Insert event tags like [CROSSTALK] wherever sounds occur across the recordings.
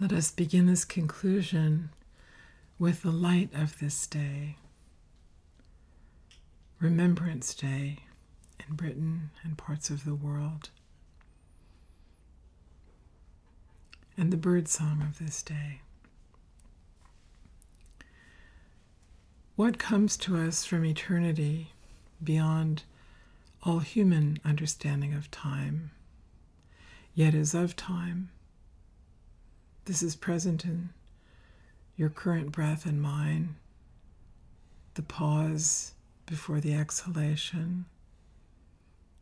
Let us begin this conclusion with the light of this day, Remembrance Day in Britain and parts of the world, and the bird song of this day. What comes to us from eternity beyond all human understanding of time, yet is of time? This is present in your current breath and mine, the pause before the exhalation,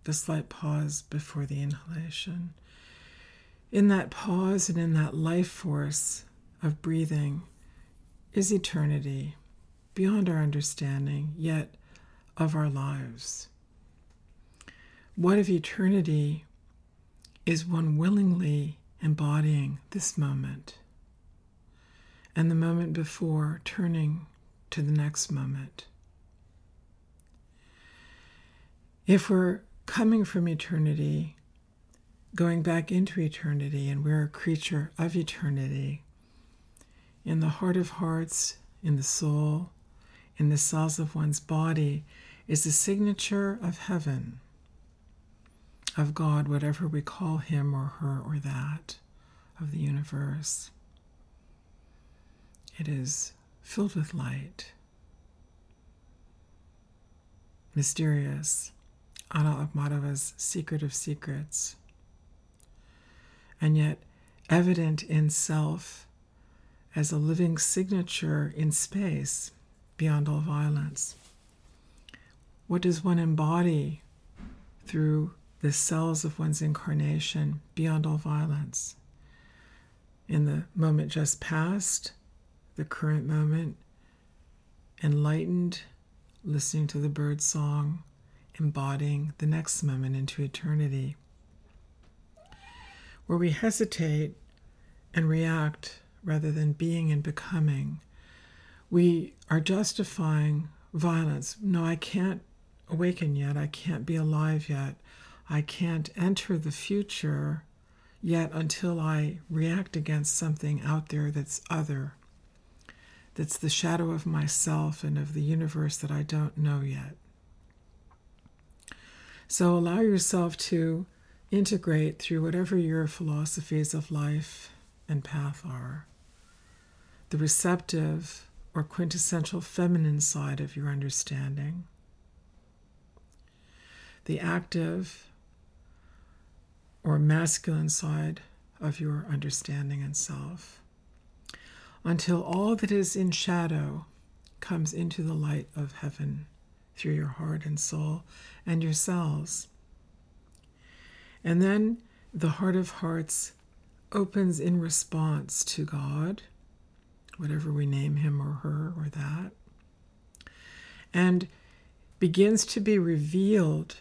the slight pause before the inhalation. In that pause and in that life force of breathing is eternity beyond our understanding, yet of our lives. What if eternity is one willingly embodying this moment and the moment before turning to the next moment. If we're coming from eternity, going back into eternity, and we're a creature of eternity, in the heart of hearts, in the soul, in the cells of one's body, is the signature of heaven of God, whatever we call him or her or that, of the universe. It is filled with light, mysterious, Anna Akhmatova's secret of secrets, and yet evident in self as a living signature in space beyond all violence. What does one embody through the cells of one's incarnation beyond all violence. In the moment just past, the current moment, enlightened, listening to the bird song, embodying the next moment into eternity. Where we hesitate and react rather than being and becoming, we are justifying violence. No, I can't awaken yet. I can't be alive yet. I can't enter the future yet until I react against something out there that's other, that's the shadow of myself and of the universe that I don't know yet. So allow yourself to integrate through whatever your philosophies of life and path are the receptive or quintessential feminine side of your understanding, the active or masculine side of your understanding and self until all that is in shadow comes into the light of heaven through your heart and soul and your cells. And then the heart of hearts opens in response to God, whatever we name him or her or that, and begins to be revealed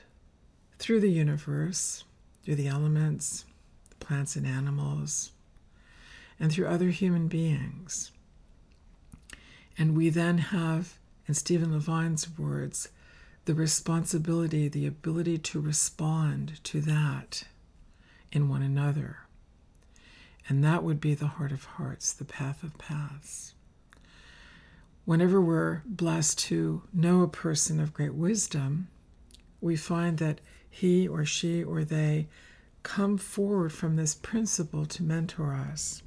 through the universe through the elements, the plants and animals, and through other human beings. And we then have, in Stephen Levine's words, the responsibility, the ability to respond to that in one another. And that would be the heart of hearts, the path of paths. Whenever we're blessed to know a person of great wisdom, we find that he or she or they come forward from this principle to mentor us.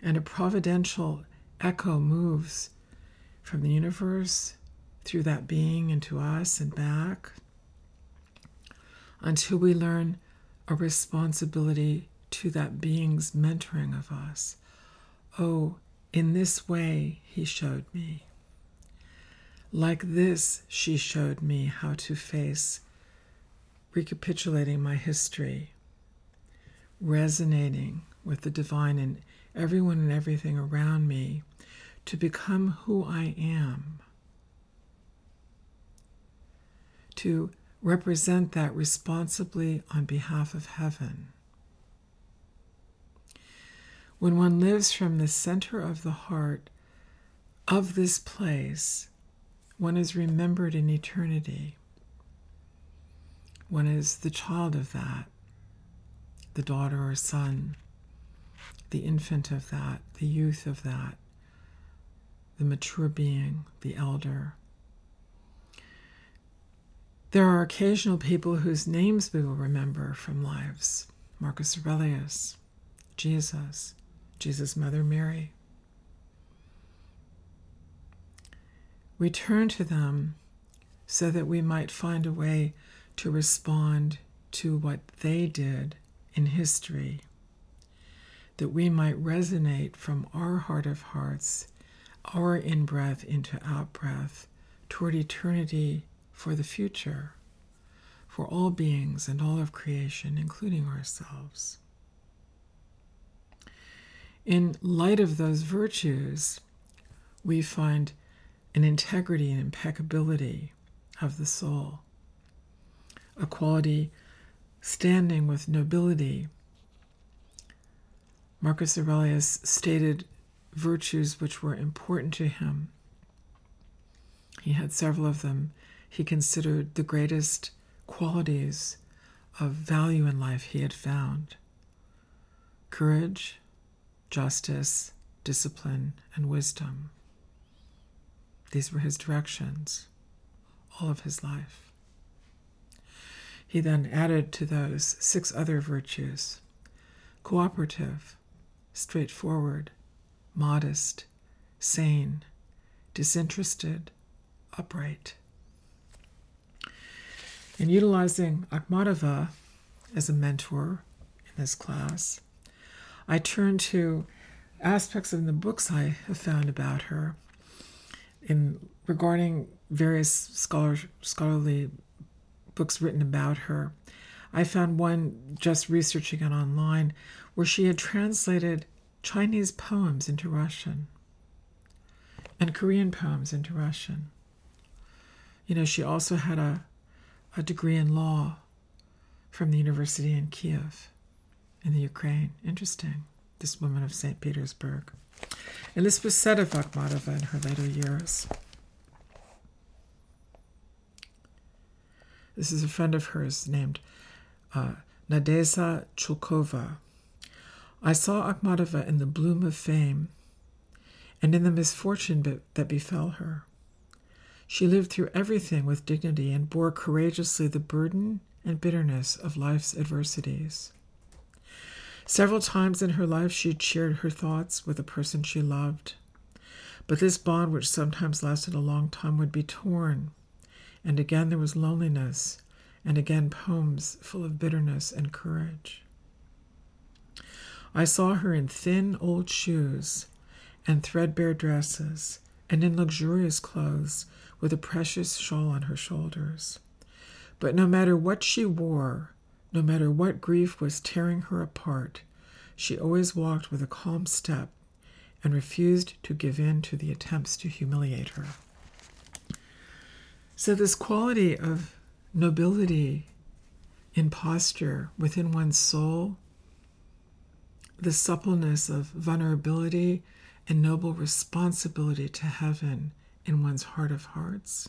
And a providential echo moves from the universe through that being into us and back until we learn a responsibility to that being's mentoring of us. Oh, in this way, he showed me. Like this, she showed me how to face recapitulating my history, resonating with the divine in everyone and everything around me to become who I am, to represent that responsibly on behalf of heaven. When one lives from the center of the heart of this place, one is remembered in eternity. One is the child of that, the daughter or son the infant of that, the youth of that, the mature being, the elder. There are occasional people whose names we will remember from lives Marcus Aurelius, Jesus, Jesus' mother Mary. We turn to them so that we might find a way to respond to what they did in history, that we might resonate from our heart of hearts, our in breath into out breath, toward eternity for the future, for all beings and all of creation, including ourselves. In light of those virtues, we find an integrity and impeccability of the soul, a quality standing with nobility. Marcus Aurelius stated virtues which were important to him. He had several of them. He considered the greatest qualities of value in life he had found courage, justice, discipline, and wisdom. These were his directions all of his life. He then added to those six other virtues cooperative, straightforward, modest, sane, disinterested, upright. In utilizing Akhmatova as a mentor in this class, I turn to aspects of the books I have found about her in regarding various scholar, scholarly books written about her. I found one just researching it online where she had translated Chinese poems into Russian and Korean poems into Russian. You know, she also had a, a degree in law from the university in Kiev in the Ukraine. Interesting, this woman of St. Petersburg. And this was said of Akhmatova in her later years. This is a friend of hers named uh, Nadezhda Chulkova. I saw Akhmatova in the bloom of fame and in the misfortune that befell her. She lived through everything with dignity and bore courageously the burden and bitterness of life's adversities. Several times in her life, she shared her thoughts with a person she loved. But this bond, which sometimes lasted a long time, would be torn. And again there was loneliness, and again poems full of bitterness and courage. I saw her in thin old shoes and threadbare dresses, and in luxurious clothes, with a precious shawl on her shoulders. But no matter what she wore, no matter what grief was tearing her apart, she always walked with a calm step and refused to give in to the attempts to humiliate her. So, this quality of nobility in posture within one's soul, the suppleness of vulnerability and noble responsibility to heaven in one's heart of hearts,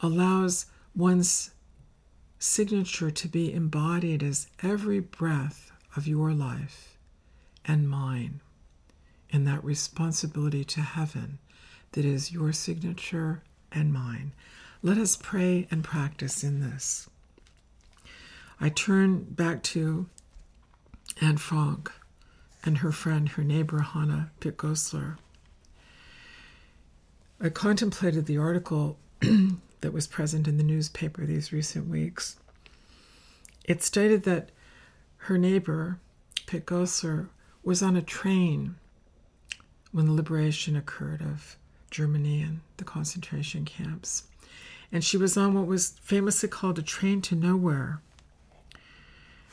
allows one's signature to be embodied as every breath of your life and mine, in that responsibility to heaven that is your signature and mine. Let us pray and practice in this. I turn back to Anne Frank and her friend, her neighbor, Hannah Pick-Goslar. I contemplated the article [CLEARS THROAT] that was present in the newspaper these recent weeks. It stated that her neighbor, Pick-Goslar, was on a train when the liberation occurred of Germany and the concentration camps. And she was on what was famously called a train to nowhere.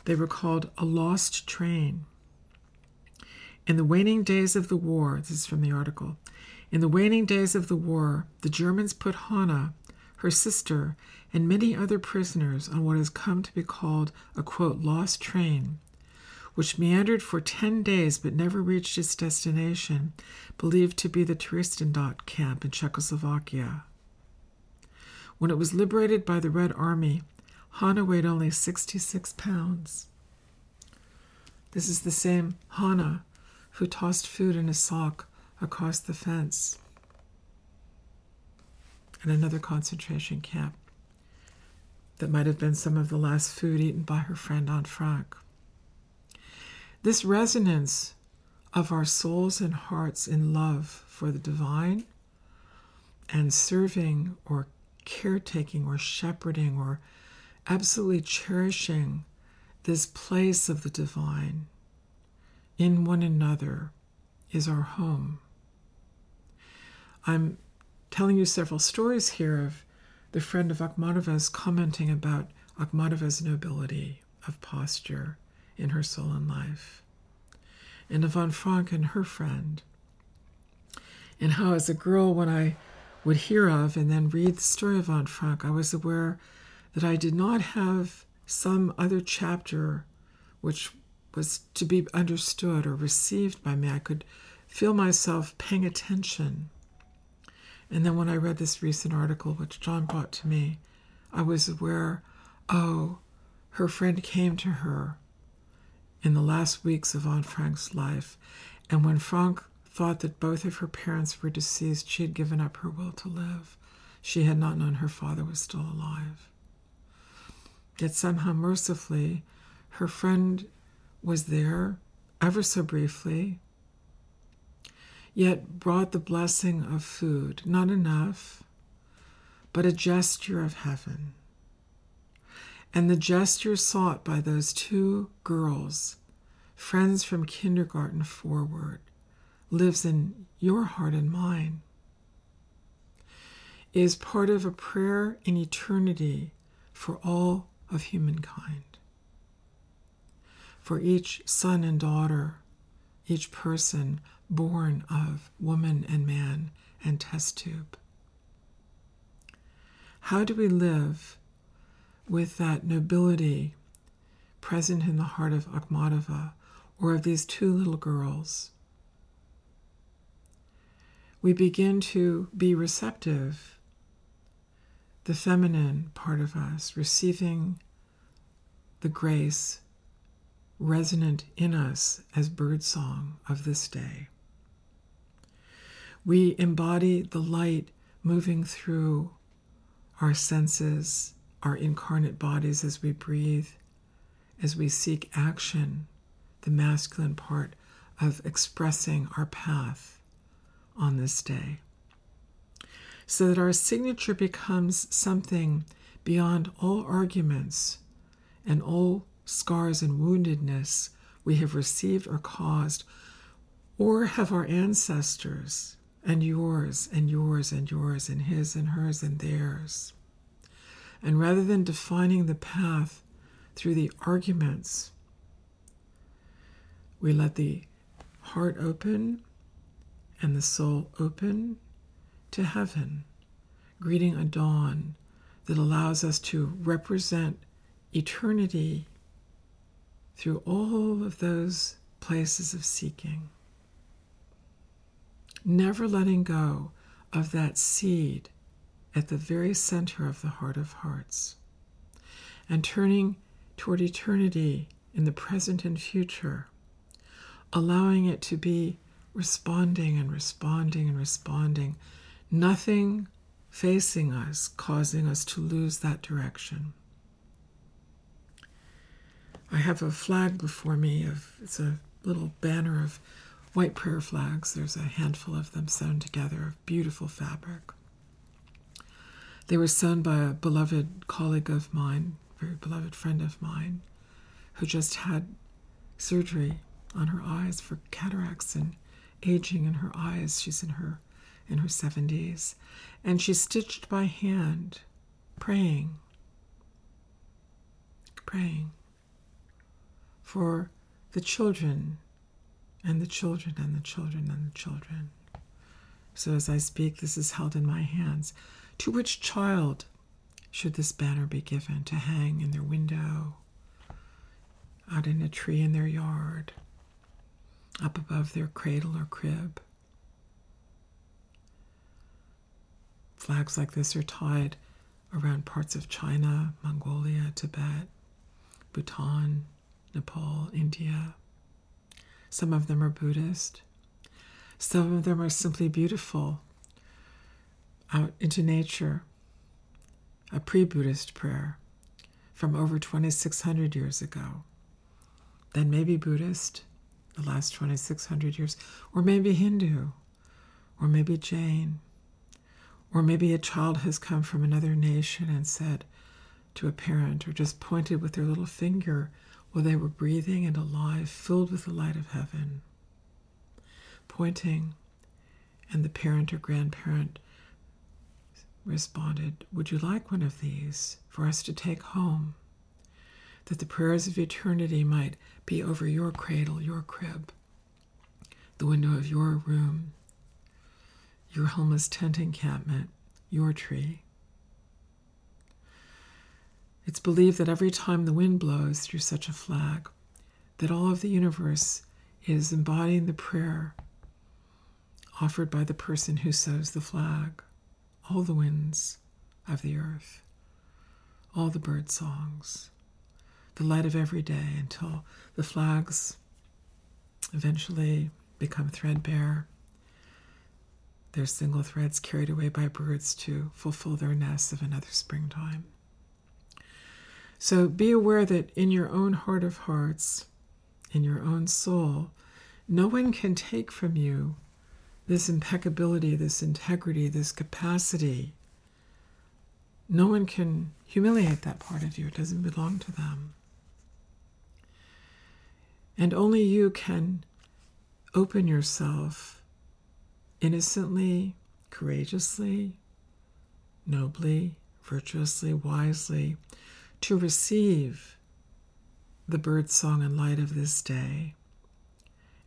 They were called a lost train. In the waning days of the war, this is from the article, in the waning days of the war, the Germans put Hannah her sister, and many other prisoners on what has come to be called a quote, lost train, which meandered for 10 days but never reached its destination, believed to be the Theresienstadt camp in Czechoslovakia. When it was liberated by the Red Army, Hannah weighed only 66 pounds. This is the same Hannah who tossed food in a sock across the fence in another concentration camp that might have been some of the last food eaten by her friend Anne Frank. This resonance of our souls and hearts in love for the divine and serving or caretaking or shepherding or absolutely cherishing this place of the divine in one another is our home. I'm telling you several stories here of the friend of Akhmatova's commenting about Akhmatova's nobility of posture in her soul and life, and of Anne Frank and her friend, and how, as a girl, when I would hear of and then read the story of Anne Frank, I was aware that I did not have some other chapter which was to be understood or received by me. I could feel myself paying attention. And then when I read this recent article, which John brought to me, I was aware oh, her friend came to her in the last weeks of Anne Frank's life. And when Frank thought that both of her parents were deceased, she had given up her will to live. She had not known her father was still alive. Yet somehow, mercifully, her friend was there ever so briefly, yet brought the blessing of food, not enough, but a gesture of heaven. And the gesture sought by those two girls, friends from kindergarten forward, lives in your heart and mine, is part of a prayer in eternity for all of humankind. For each son and daughter, each person born of woman and man and test tube. How do we live with that nobility present in the heart of Akhmatova or of these two little girls? We begin to be receptive the feminine part of us, receiving the grace resonant in us as birdsong of this day. We embody the light moving through our senses, our incarnate bodies as we breathe, as we seek action, the masculine part of expressing our path on this day so that our signature becomes something beyond all arguments and all scars and woundedness we have received or caused, or have our ancestors and yours and yours and yours and his and hers and theirs. And rather than defining the path through the arguments, we let the heart open and the soul open to heaven, greeting a dawn that allows us to represent eternity through all of those places of seeking. Never letting go of that seed at the very center of the heart of hearts, and turning toward eternity in the present and future, allowing it to be responding and responding and responding nothing facing us causing us to lose that direction. I have a flag before me of it's a little banner of white prayer flags. There's a handful of them sewn together of beautiful fabric. They were sewn by a beloved colleague of mine, very beloved friend of mine, who just had surgery on her eyes for cataracts and aging in her eyes. She's in her in her 70s, and she stitched by hand, praying, praying for the children and the children and the children and the children. So as I speak, this is held in my hands. To which child should this banner be given to hang in their window, out in a tree in their yard, up above their cradle or crib? Flags like this are tied around parts of China, Mongolia, Tibet, Bhutan, Nepal, India, Some of them are Buddhist. Some of them are simply beautiful, out into nature, a pre Buddhist prayer from over 2,600 years ago. Then maybe Buddhist, the last 2,600 years, or maybe Hindu, or maybe Jain, or maybe a child has come from another nation and said to a parent, or just pointed with their little finger while they were breathing and alive, filled with the light of heaven, pointing, and the parent or grandparent responded, Would you like one of these for us to take home? That the prayers of eternity might be over your cradle, your crib, the window of your room, your homeless tent encampment, your tree. It's believed that every time the wind blows through such a flag, that all of the universe is embodying the prayer offered by the person who sews the flag all the winds of the earth, all the bird songs, the light of every day until the flags eventually become threadbare, their single threads carried away by birds to fulfill their nests of another springtime. So be aware that in your own heart of hearts, in your own soul, no one can take from you this impeccability, this integrity, this capacity. No one can humiliate that part of you, it doesn't belong to them. And only you can open yourself innocently, courageously, nobly, virtuously, wisely to receive the bird song and light of this day.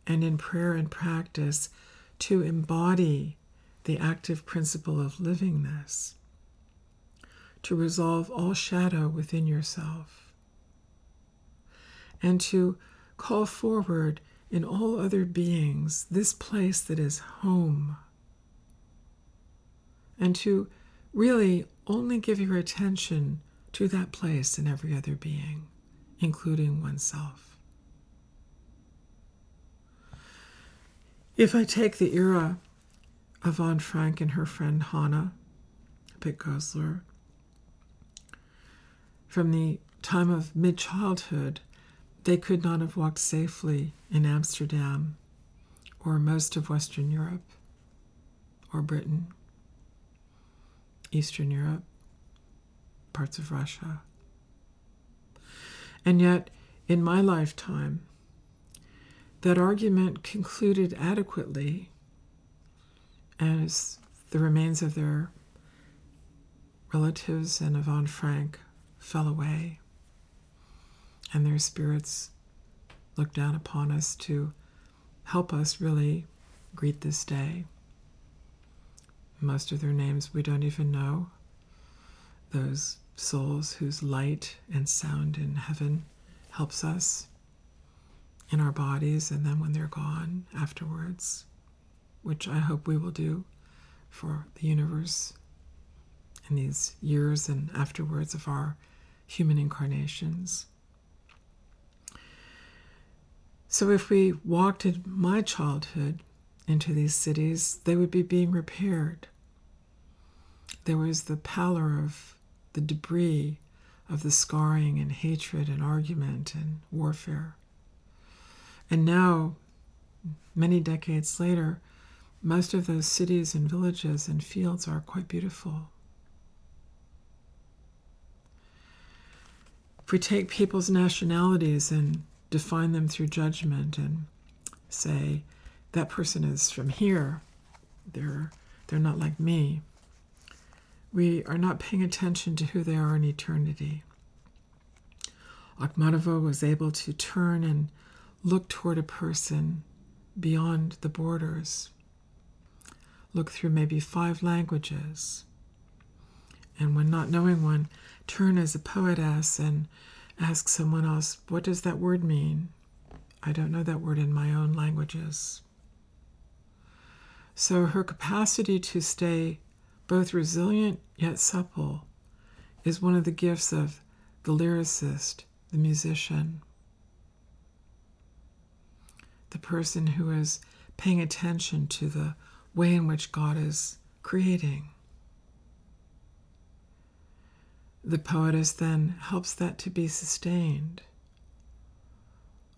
And in prayer and practice, to embody the active principle of livingness, to resolve all shadow within yourself, and to call forward in all other beings this place that is home, and to really only give your attention to that place in every other being, including oneself. If I take the era of Anne Frank and her friend Hannah Pick-Goslar, from the time of mid childhood, they could not have walked safely in Amsterdam or most of Western Europe or Britain, Eastern Europe, parts of Russia. And yet, in my lifetime, that argument concluded adequately as the remains of their relatives and of Frank fell away, and their spirits looked down upon us to help us really greet this day. Most of their names we don't even know. Those souls whose light and sound in heaven helps us in our bodies and then when they're gone afterwards, which I hope we will do for the universe in these years and afterwards of our human incarnations. So, if we walked in my childhood into these cities, they would be being repaired. There was the pallor of the debris of the scarring and hatred and argument and warfare. And now, many decades later, most of those cities and villages and fields are quite beautiful. If we take people's nationalities and define them through judgment and say, that person is from here, they're, they're not like me, we are not paying attention to who they are in eternity. Akhmatova was able to turn and look toward a person beyond the borders. Look through maybe five languages. And when not knowing one, turn as a poetess and ask someone else, What does that word mean? I don't know that word in my own languages. So her capacity to stay both resilient yet supple is one of the gifts of the lyricist, the musician the person who is paying attention to the way in which God is creating. The poetess then helps that to be sustained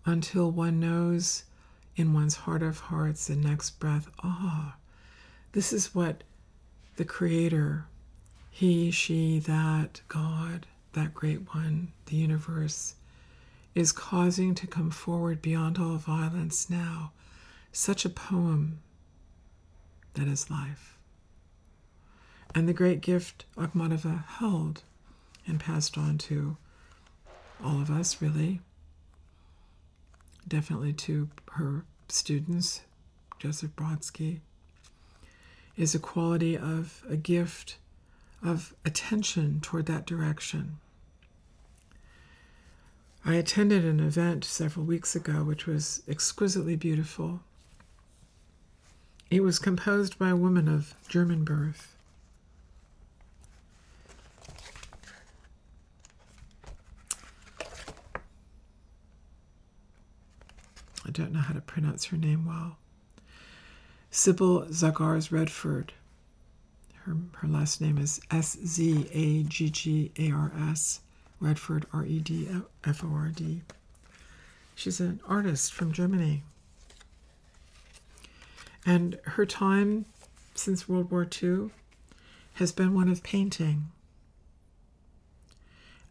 until one knows in one's heart of hearts the next breath, ah, this is what the Creator, He, She, that, God, that great one, the universe, is causing to come forward beyond all violence now. Such a poem that is life. And the great gift Akhmatova held and passed on to all of us, really, definitely to her students, Joseph Brodsky, is a quality of a gift of attention toward that direction. I attended an event several weeks ago which was exquisitely beautiful. It was composed by a woman of German birth. I don't know how to pronounce her name well. Sibylle Szaggars Redford. Her, her last name is S Z A G G A R S, Redford, R E D F O R D. She's an artist from Germany. And her time since World War II has been one of painting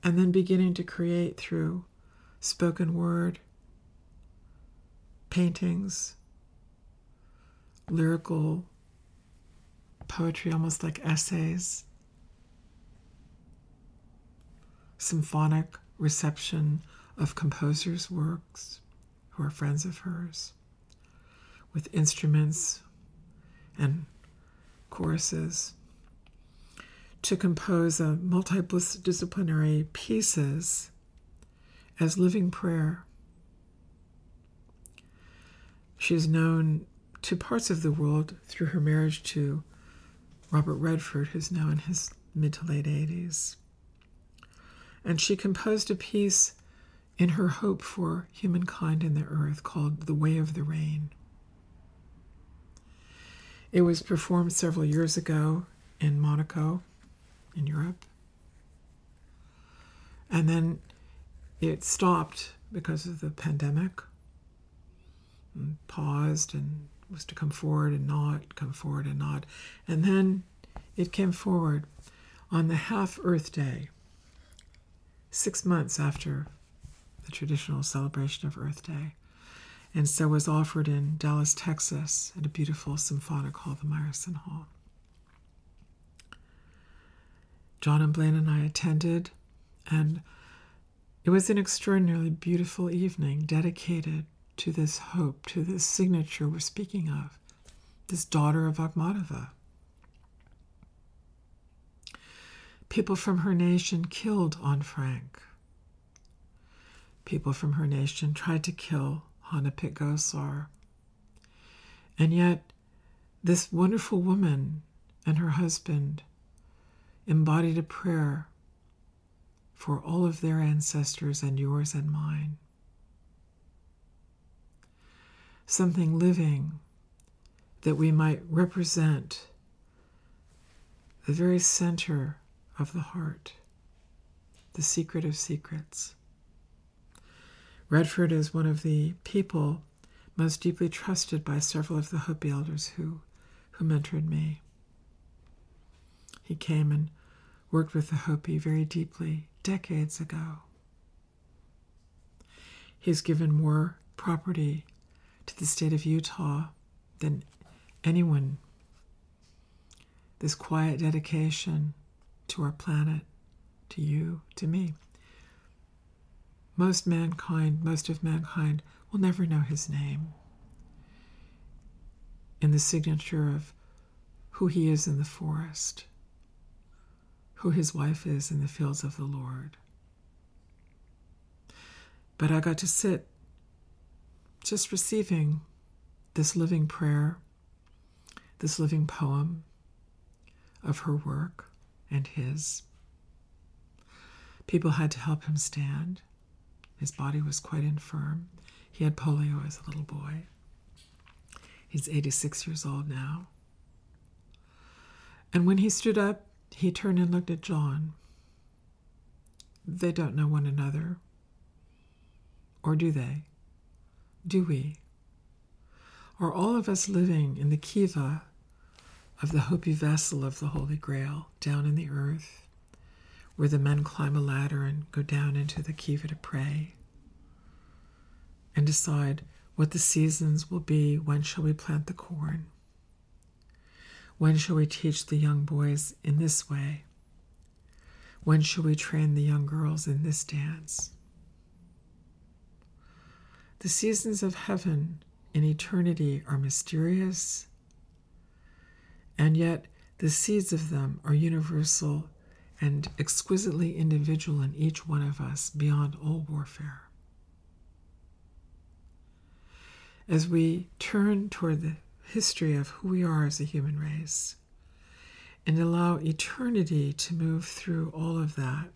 and then beginning to create through spoken word, paintings, lyrical poetry, almost like essays, symphonic reception of composers' works who are friends of hers, with instruments and choruses, to compose a multidisciplinary pieces as living prayer. She is known to parts of the world through her marriage to Robert Redford, who's now in his mid to late 80s. And she composed a piece in her hope for humankind in the earth called The Way of the Rain. It was performed several years ago in Monaco, in Europe. And then it stopped because of the pandemic, and paused and was to come forward and not, come forward and not. And then it came forward on the half Earth Day, six months after the traditional celebration of Earth Day. And so was offered in Dallas, Texas, at a beautiful symphonic hall, the Meyerson Hall. John and Blaine and I attended, and it was an extraordinarily beautiful evening dedicated to this hope, to this signature we're speaking of, this daughter of Akhmatova. People from her nation killed Anne Frank. People from her nation tried to kill Hannah Pick Goslar. And yet, this wonderful woman and her husband embodied a prayer for all of their ancestors and yours and mine. something living that we might represent the very center of the heart, the secret of secrets. Redford is one of the people most deeply trusted by several of the Hopi elders who, who mentored me. He came and worked with the Hopi very deeply decades ago. He's given more property to the state of Utah than anyone. This quiet dedication to our planet, to you, to me. Most mankind, most of mankind, will never know his name. In the signature of who he is in the forest, who his wife is in the fields of the Lord. But I got to sit just receiving this living prayer, this living poem of her work and his. People had to help him stand. His body was quite infirm. He had polio as a little boy. He's 86 years old now. And when he stood up, he turned and looked at John. They don't know one another. Or do they? Do we? Are all of us living in the kiva of the Hopi vessel of the Holy Grail down in the earth, where the men climb a ladder and go down into the kiva to pray and decide what the seasons will be. When shall we plant the corn? When shall we teach the young boys in this way? When shall we train the young girls in this dance? The seasons of heaven in eternity are mysterious, and yet the seeds of them are universal and exquisitely individual in each one of us beyond all warfare. as we turn toward the history of who we are as a human race and allow eternity to move through all of that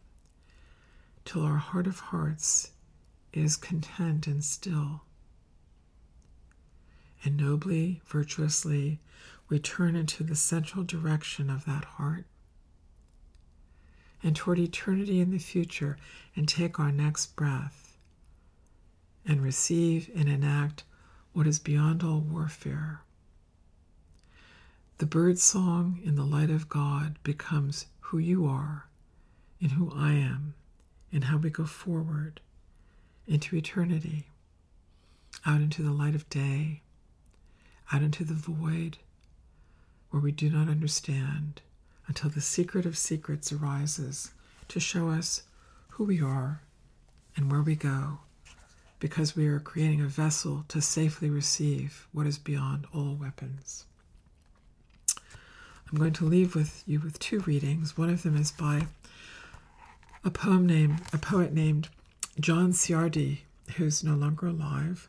till our heart of hearts is content and still. And nobly, virtuously, we turn into the central direction of that heart and toward eternity in the future and take our next breath and receive and enact what is beyond all warfare. The bird song in the light of God becomes who you are and who I am and how we go forward into eternity, out into the light of day, out into the void where we do not understand until the secret of secrets arises to show us who we are and where we go because we are creating a vessel to safely receive what is beyond all weapons. I'm going to leave with you with two readings. One of them is by a poem named a poet named John Ciardi, who's no longer alive.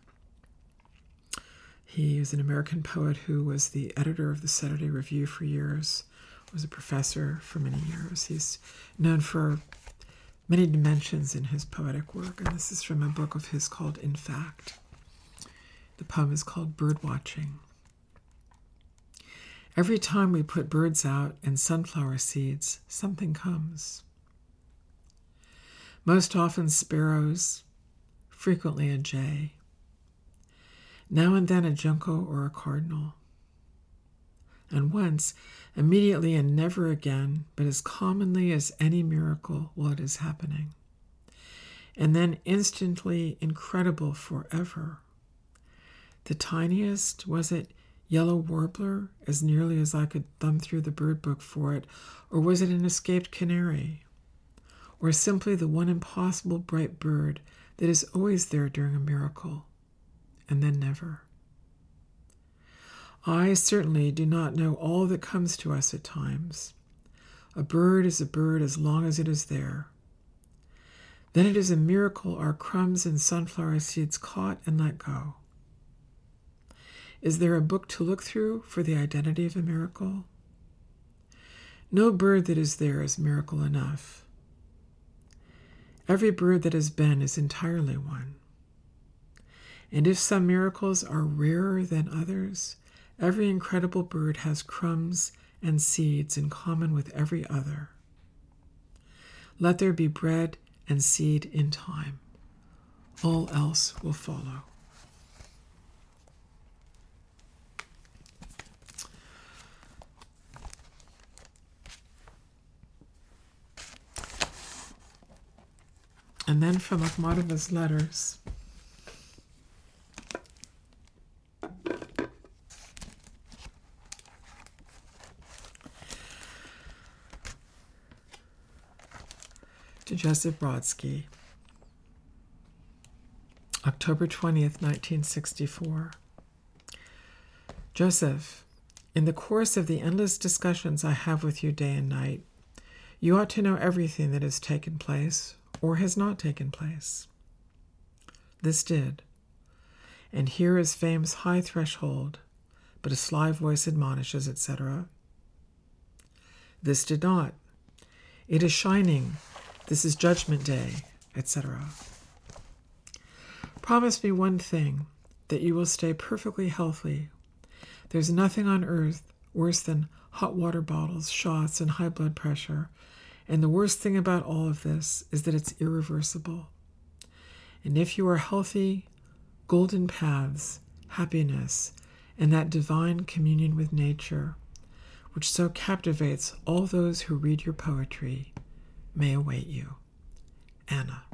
He is an American poet who was the editor of the Saturday Review for years, was a professor for many years. He's known for many dimensions in his poetic work, and this is from a book of his called In Fact. The poem is called Bird Watching. Every time we put birds out and sunflower seeds, something comes. Most often sparrows, frequently a jay, now and then a junco or a cardinal. And once immediately and never again, but as commonly as any miracle while it is happening. And then instantly incredible forever. The tiniest, was it yellow warbler, as nearly as I could thumb through the bird book for it, or was it an escaped canary? Or simply the one impossible bright bird that is always there during a miracle, and then never? I certainly do not know all that comes to us at times. A bird is a bird as long as it is there. Then it is a miracle our crumbs and sunflower seeds caught and let go. Is there a book to look through for the identity of a miracle? No bird that is there is miracle enough. Every bird that has been is entirely one. And if some miracles are rarer than others, Every incredible bird has crumbs and seeds in common with every other. Let there be bread and seed in time. All else will follow. And then from Akhmatova's letters. Joseph Brodsky. October 20th, 1964. Joseph, in the course of the endless discussions I have with you day and night, you ought to know everything that has taken place or has not taken place. This did. And here is fame's high threshold, but a sly voice admonishes, etc. This did not. It is shining, this is Judgment Day, etc. Promise me one thing that you will stay perfectly healthy There's nothing on earth worse than hot water bottles, shots, and high blood pressure. And the worst thing about all of this is that it's irreversible. And if you are healthy, golden paths, happiness, and that divine communion with nature, which so captivates all those who read your poetry, may await you. Anna.